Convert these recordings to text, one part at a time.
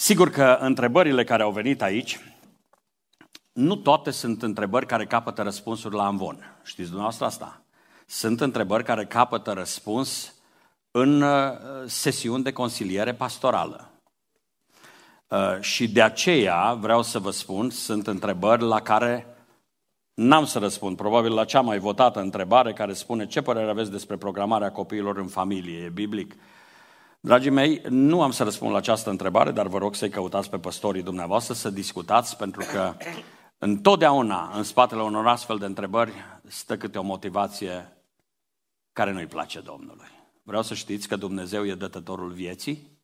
Sigur că întrebările care au venit aici, nu toate sunt întrebări care capătă răspunsuri la amvon. Știți dumneavoastră asta? Sunt întrebări care capătă răspuns în uh, sesiuni de consiliere pastorală. Uh, și de aceea vreau să vă spun, sunt întrebări la care n-am să răspund. Probabil la cea mai votată întrebare care spune ce părere aveți despre programarea copiilor în familie, e biblic? Dragii mei, nu am să răspund la această întrebare, dar vă rog să-i căutați pe păstorii dumneavoastră să discutați, pentru că întotdeauna în spatele unor astfel de întrebări stă câte o motivație care nu-i place Domnului. Vreau să știți că Dumnezeu e dătătorul vieții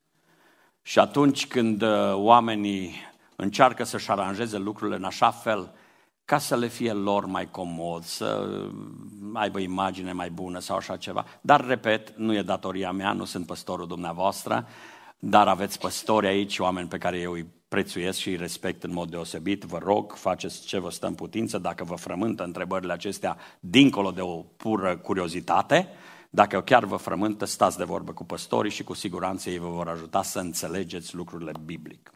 și atunci când uh, oamenii încearcă să-și aranjeze lucrurile în așa fel ca să le fie lor mai comod, să aibă imagine mai bună sau așa ceva. Dar, repet, nu e datoria mea, nu sunt păstorul dumneavoastră, dar aveți păstori aici, oameni pe care eu îi prețuiesc și îi respect în mod deosebit. Vă rog, faceți ce vă stă în putință, dacă vă frământă întrebările acestea dincolo de o pură curiozitate, dacă chiar vă frământă, stați de vorbă cu păstorii și cu siguranță ei vă vor ajuta să înțelegeți lucrurile biblic.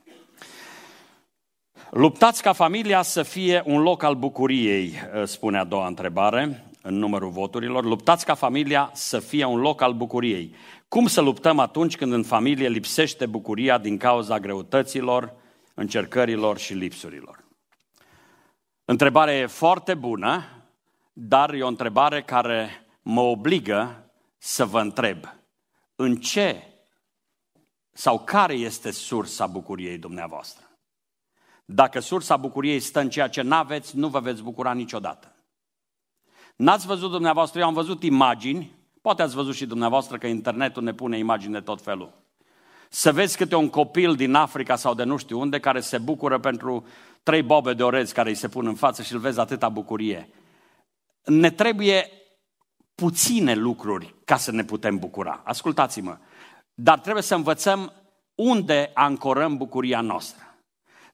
Luptați ca familia să fie un loc al bucuriei, ă, spune a doua întrebare în numărul voturilor. Luptați ca familia să fie un loc al bucuriei. Cum să luptăm atunci când în familie lipsește bucuria din cauza greutăților, încercărilor și lipsurilor? Întrebarea e foarte bună, dar e o întrebare care mă obligă să vă întreb. În ce sau care este sursa bucuriei dumneavoastră? Dacă sursa bucuriei stă în ceea ce n-aveți, nu vă veți bucura niciodată. N-ați văzut dumneavoastră, eu am văzut imagini, poate ați văzut și dumneavoastră că internetul ne pune imagini de tot felul. Să vezi câte un copil din Africa sau de nu știu unde care se bucură pentru trei bobe de orez care îi se pun în față și îl vezi atâta bucurie. Ne trebuie puține lucruri ca să ne putem bucura. Ascultați-mă. Dar trebuie să învățăm unde ancorăm bucuria noastră.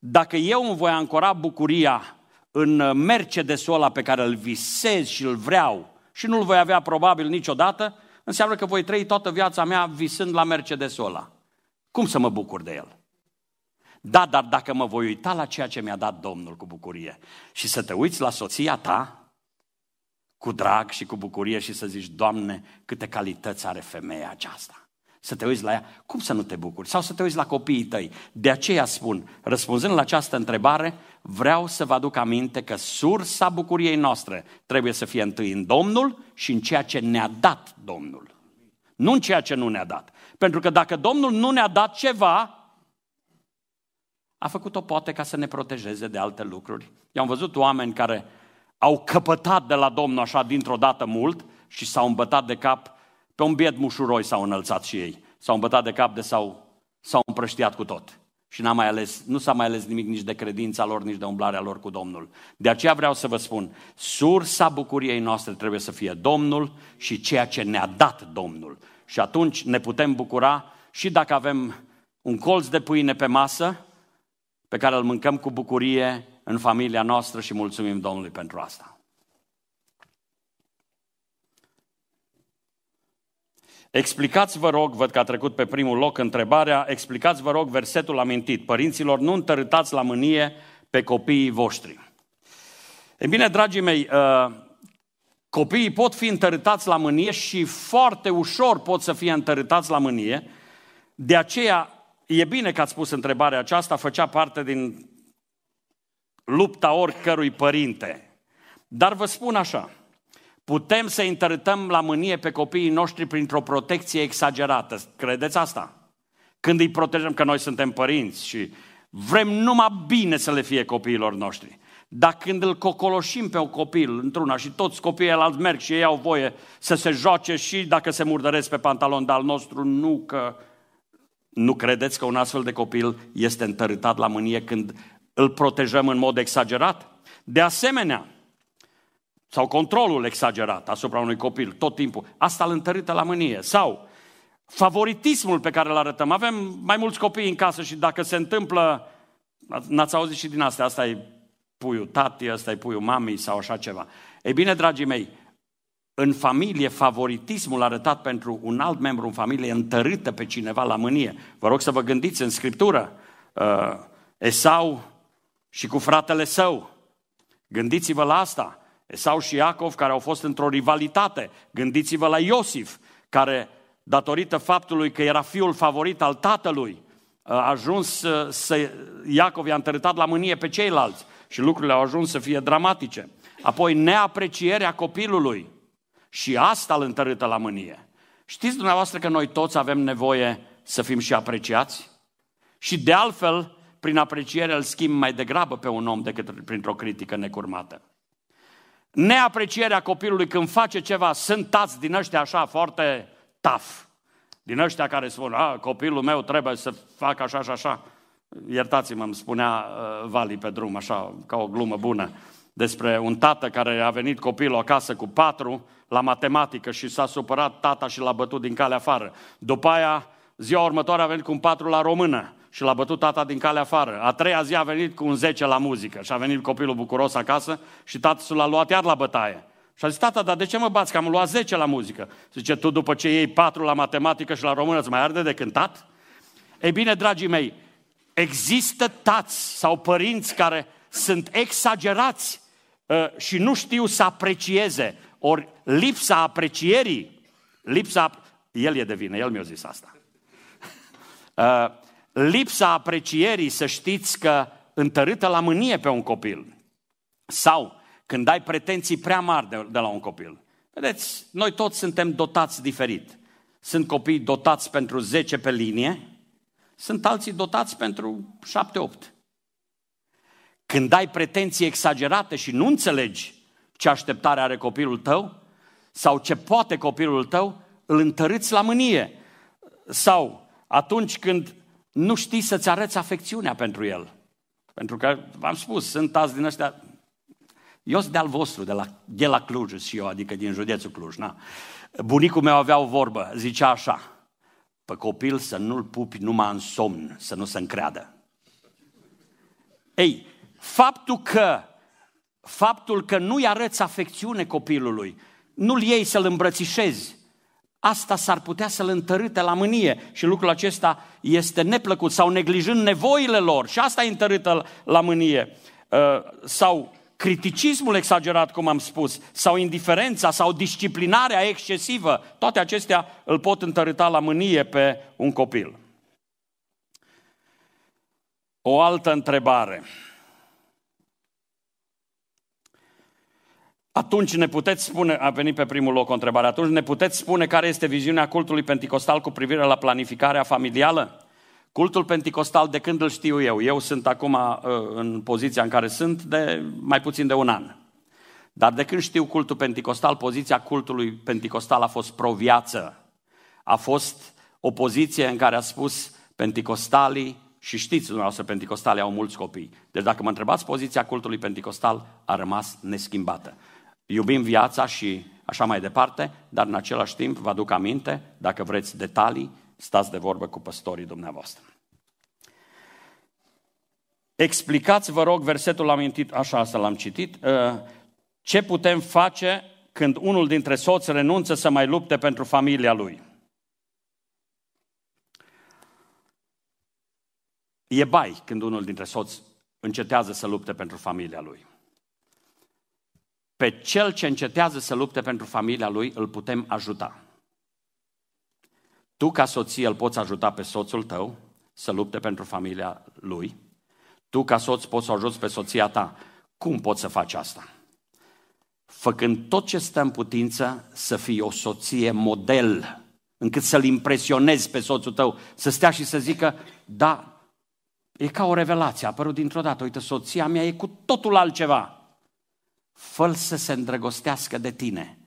Dacă eu îmi voi ancora bucuria în Mercedesul ăla pe care îl visez și îl vreau și nu-l voi avea probabil niciodată, înseamnă că voi trăi toată viața mea visând la Mercedesul ăla. Cum să mă bucur de el? Da, dar dacă mă voi uita la ceea ce mi-a dat Domnul cu bucurie și să te uiți la soția ta cu drag și cu bucurie și să zici, Doamne, câte calități are femeia aceasta să te uiți la ea, cum să nu te bucuri? Sau să te uiți la copiii tăi. De aceea spun, răspunzând la această întrebare, vreau să vă aduc aminte că sursa bucuriei noastre trebuie să fie întâi în Domnul și în ceea ce ne-a dat Domnul. Nu în ceea ce nu ne-a dat. Pentru că dacă Domnul nu ne-a dat ceva, a făcut-o poate ca să ne protejeze de alte lucruri. Eu am văzut oameni care au căpătat de la Domnul așa dintr-o dată mult și s-au îmbătat de cap pe un biet mușuroi s-au înălțat și ei. S-au îmbătat de cap de s-au, s-au împrăștiat cu tot. Și n-a mai ales, nu s-a mai ales nimic nici de credința lor, nici de umblarea lor cu Domnul. De aceea vreau să vă spun, sursa bucuriei noastre trebuie să fie Domnul și ceea ce ne-a dat Domnul. Și atunci ne putem bucura și dacă avem un colț de pâine pe masă, pe care îl mâncăm cu bucurie în familia noastră și mulțumim Domnului pentru asta. Explicați, vă rog, văd că a trecut pe primul loc întrebarea, explicați, vă rog, versetul amintit. Părinților, nu întărâtați la mânie pe copiii voștri. E bine, dragii mei, uh, copiii pot fi întărâtați la mânie și foarte ușor pot să fie întărâtați la mânie. De aceea, e bine că ați pus întrebarea aceasta, făcea parte din lupta oricărui părinte. Dar vă spun așa, Putem să întărâtăm la mânie pe copiii noștri printr-o protecție exagerată. Credeți asta? Când îi protejăm, că noi suntem părinți și vrem numai bine să le fie copiilor noștri. Dar când îl cocoloșim pe un copil într-una și toți copiii alți merg și ei au voie să se joace și dacă se murdăresc pe pantalon, dar al nostru nu că... Nu credeți că un astfel de copil este întărâtat la mânie când îl protejăm în mod exagerat? De asemenea, sau controlul exagerat asupra unui copil tot timpul. Asta îl întărită la mânie. Sau favoritismul pe care îl arătăm. Avem mai mulți copii în casă și dacă se întâmplă, n-ați auzit și din asta, asta e puiul tati, asta e puiul mamei sau așa ceva. Ei bine, dragii mei, în familie, favoritismul arătat pentru un alt membru în familie întărâtă pe cineva la mânie. Vă rog să vă gândiți în Scriptură. uh, Esau și cu fratele său. Gândiți-vă la asta. Esau și Iacov care au fost într-o rivalitate. Gândiți-vă la Iosif, care, datorită faptului că era fiul favorit al tatălui, a ajuns să... Iacov i-a întărâtat la mânie pe ceilalți și lucrurile au ajuns să fie dramatice. Apoi neaprecierea copilului și asta îl întărâtă la mânie. Știți dumneavoastră că noi toți avem nevoie să fim și apreciați? Și de altfel, prin apreciere îl schimb mai degrabă pe un om decât printr-o critică necurmată. Neaprecierea copilului când face ceva, sunt tați din ăștia așa foarte taf. Din ăștia care spun, a, copilul meu trebuie să facă așa și așa. Iertați-mă, îmi spunea uh, Vali pe drum, așa, ca o glumă bună, despre un tată care a venit copilul acasă cu patru la matematică și s-a supărat tata și l-a bătut din calea afară. După aia, ziua următoare a venit cu un patru la română și l-a bătut tata din calea afară. A treia zi a venit cu un 10 la muzică și a venit copilul bucuros acasă și tatăl l-a luat iar la bătaie. Și a zis, tata, dar de ce mă bați? Că am luat 10 la muzică. Zice, tu după ce iei 4 la matematică și la română îți mai arde de cântat? Ei bine, dragii mei, există tați sau părinți care sunt exagerați uh, și nu știu să aprecieze. Ori lipsa aprecierii, lipsa, el e de vină, el mi-a zis asta. Uh, lipsa aprecierii, să știți că întărâtă la mânie pe un copil. Sau când ai pretenții prea mari de, de la un copil. Vedeți, noi toți suntem dotați diferit. Sunt copii dotați pentru 10 pe linie, sunt alții dotați pentru 7-8. Când ai pretenții exagerate și nu înțelegi ce așteptare are copilul tău sau ce poate copilul tău, îl întărâți la mânie. Sau atunci când nu știi să-ți arăți afecțiunea pentru el. Pentru că, v-am spus, sunt azi din ăștia, eu sunt de-al vostru, de la, de la Cluj și eu, adică din județul Cluj. Na. Bunicul meu avea o vorbă, zicea așa, pe copil să nu-l pupi numai în somn, să nu se încreadă. Ei, faptul că, faptul că nu-i arăți afecțiune copilului, nu-l iei să-l îmbrățișezi, asta s-ar putea să-l întărâte la mânie și lucrul acesta este neplăcut sau neglijând nevoile lor și asta e întărâtă la mânie. Uh, sau criticismul exagerat, cum am spus, sau indiferența, sau disciplinarea excesivă, toate acestea îl pot întărâta la mânie pe un copil. O altă întrebare. Atunci ne puteți spune, a venit pe primul loc o întrebare, atunci ne puteți spune care este viziunea cultului penticostal cu privire la planificarea familială? Cultul penticostal, de când îl știu eu, eu sunt acum uh, în poziția în care sunt de mai puțin de un an. Dar de când știu cultul penticostal, poziția cultului penticostal a fost pro-viață. A fost o poziție în care a spus penticostalii, și știți dumneavoastră, penticostalii au mulți copii. Deci dacă mă întrebați, poziția cultului penticostal a rămas neschimbată. Iubim viața și așa mai departe, dar în același timp vă aduc aminte, dacă vreți detalii, stați de vorbă cu păstorii dumneavoastră. Explicați, vă rog, versetul l-am amintit, așa asta l-am citit, uh, ce putem face când unul dintre soți renunță să mai lupte pentru familia lui. E bai când unul dintre soți încetează să lupte pentru familia lui. Pe cel ce încetează să lupte pentru familia lui îl putem ajuta. Tu, ca soție, îl poți ajuta pe soțul tău să lupte pentru familia lui. Tu, ca soț, poți să ajuți pe soția ta. Cum poți să faci asta? Făcând tot ce stă în putință să fii o soție model, încât să-l impresionezi pe soțul tău, să stea și să zică, da, e ca o revelație, a apărut dintr-o dată, uite, soția mea e cu totul altceva. Fă să se îndrăgostească de tine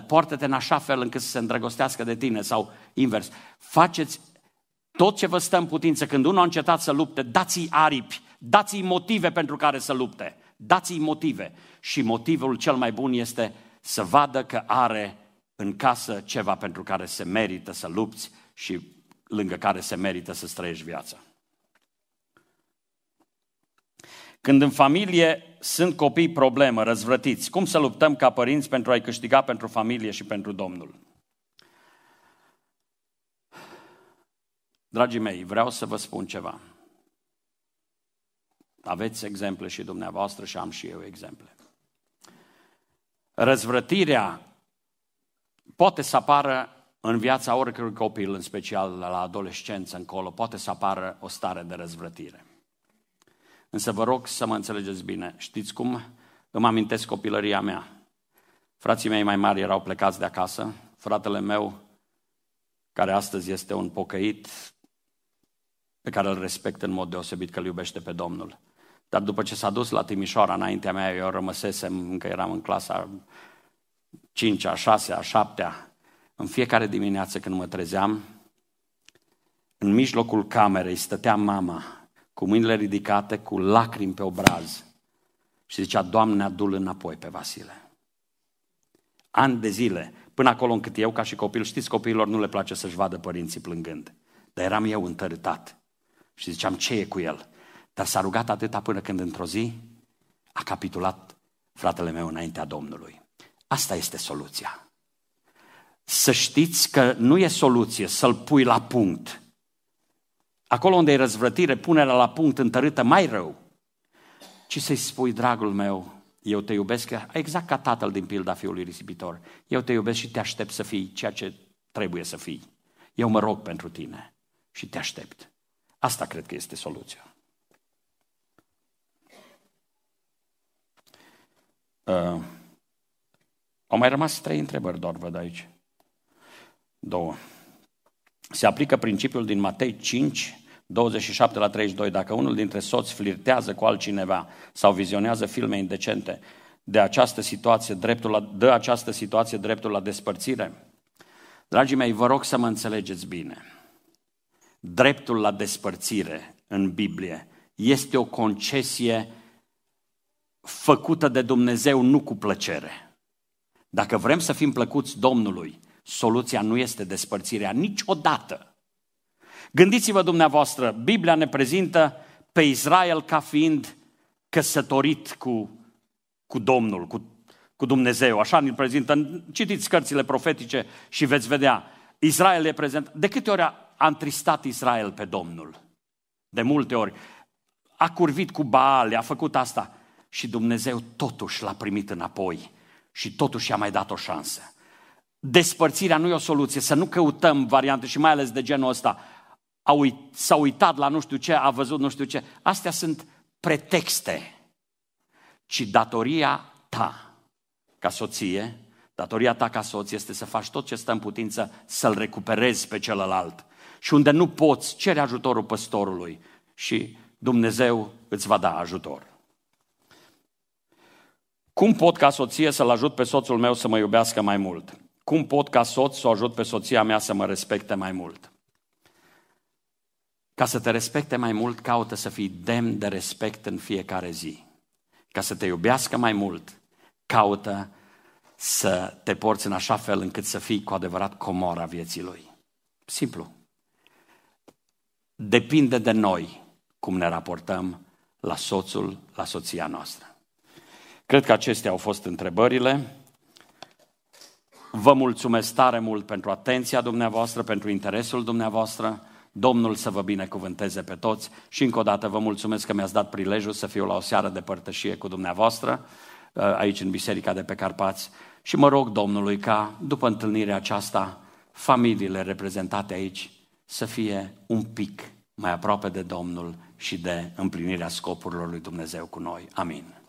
poartă-te în așa fel încât să se îndrăgostească de tine sau invers. Faceți tot ce vă stă în putință. Când unul a încetat să lupte, dați-i aripi, dați-i motive pentru care să lupte. Dați-i motive. Și motivul cel mai bun este să vadă că are în casă ceva pentru care se merită să lupți și lângă care se merită să trăiești viața. Când în familie sunt copii problemă, răzvrătiți, cum să luptăm ca părinți pentru a-i câștiga pentru familie și pentru Domnul? Dragii mei, vreau să vă spun ceva. Aveți exemple și dumneavoastră și am și eu exemple. Răzvrătirea poate să apară în viața oricărui copil, în special la adolescență încolo, poate să apară o stare de răzvrătire. Însă vă rog să mă înțelegeți bine. Știți cum îmi amintesc copilăria mea? Frații mei mai mari erau plecați de acasă. Fratele meu, care astăzi este un pocăit, pe care îl respect în mod deosebit că îl iubește pe Domnul. Dar după ce s-a dus la Timișoara, înaintea mea, eu rămăsesem, încă eram în clasa 5 a 6 a 7 -a. În fiecare dimineață când mă trezeam, în mijlocul camerei stătea mama cu mâinile ridicate, cu lacrimi pe obraz și zicea, Doamne, adu-l înapoi pe Vasile. Ani de zile, până acolo încât eu ca și copil, știți, copiilor nu le place să-și vadă părinții plângând. Dar eram eu întărâtat și ziceam, ce e cu el? Dar s-a rugat atâta până când într-o zi a capitulat fratele meu înaintea Domnului. Asta este soluția. Să știți că nu e soluție să-l pui la punct. Acolo unde e răzvrătire, punerea la punct întărâtă mai rău. Ci să-i spui, dragul meu, eu te iubesc, exact ca tatăl din pilda fiului risipitor. Eu te iubesc și te aștept să fii ceea ce trebuie să fii. Eu mă rog pentru tine și te aștept. Asta cred că este soluția. Uh, au mai rămas trei întrebări doar, văd aici. Două. Se aplică principiul din Matei 5, 27 la 32. Dacă unul dintre soți flirtează cu altcineva sau vizionează filme indecente, de această situație, dreptul la, dă această situație dreptul la despărțire? Dragii mei, vă rog să mă înțelegeți bine. Dreptul la despărțire în Biblie este o concesie făcută de Dumnezeu nu cu plăcere. Dacă vrem să fim plăcuți Domnului, soluția nu este despărțirea niciodată. Gândiți-vă dumneavoastră, Biblia ne prezintă pe Israel ca fiind căsătorit cu, cu Domnul, cu, cu Dumnezeu. Așa ne prezintă, citiți cărțile profetice și veți vedea. Israel e prezent. De câte ori a, a întristat Israel pe Domnul? De multe ori. A curvit cu Baal, a făcut asta și Dumnezeu totuși l-a primit înapoi și totuși i-a mai dat o șansă. Despărțirea nu e o soluție, să nu căutăm variante și mai ales de genul ăsta. A uit, s-a uitat la nu știu ce, a văzut nu știu ce. Astea sunt pretexte. Ci datoria ta ca soție, datoria ta ca soț este să faci tot ce stă în putință să-l recuperezi pe celălalt. Și unde nu poți, cere ajutorul păstorului și Dumnezeu îți va da ajutor. Cum pot ca soție să-l ajut pe soțul meu să mă iubească mai mult? Cum pot ca soț să o ajut pe soția mea să mă respecte mai mult? Ca să te respecte mai mult, caută să fii demn de respect în fiecare zi. Ca să te iubească mai mult, caută să te porți în așa fel încât să fii cu adevărat comora vieții lui. Simplu. Depinde de noi cum ne raportăm la soțul, la soția noastră. Cred că acestea au fost întrebările. Vă mulțumesc tare mult pentru atenția dumneavoastră, pentru interesul dumneavoastră. Domnul să vă binecuvânteze pe toți și încă o dată vă mulțumesc că mi-ați dat prilejul să fiu la o seară de părtășie cu dumneavoastră uh, aici în Biserica de pe Carpați și mă rog Domnului ca după întâlnirea aceasta familiile reprezentate aici să fie un pic mai aproape de Domnul și de împlinirea scopurilor lui Dumnezeu cu noi. Amin.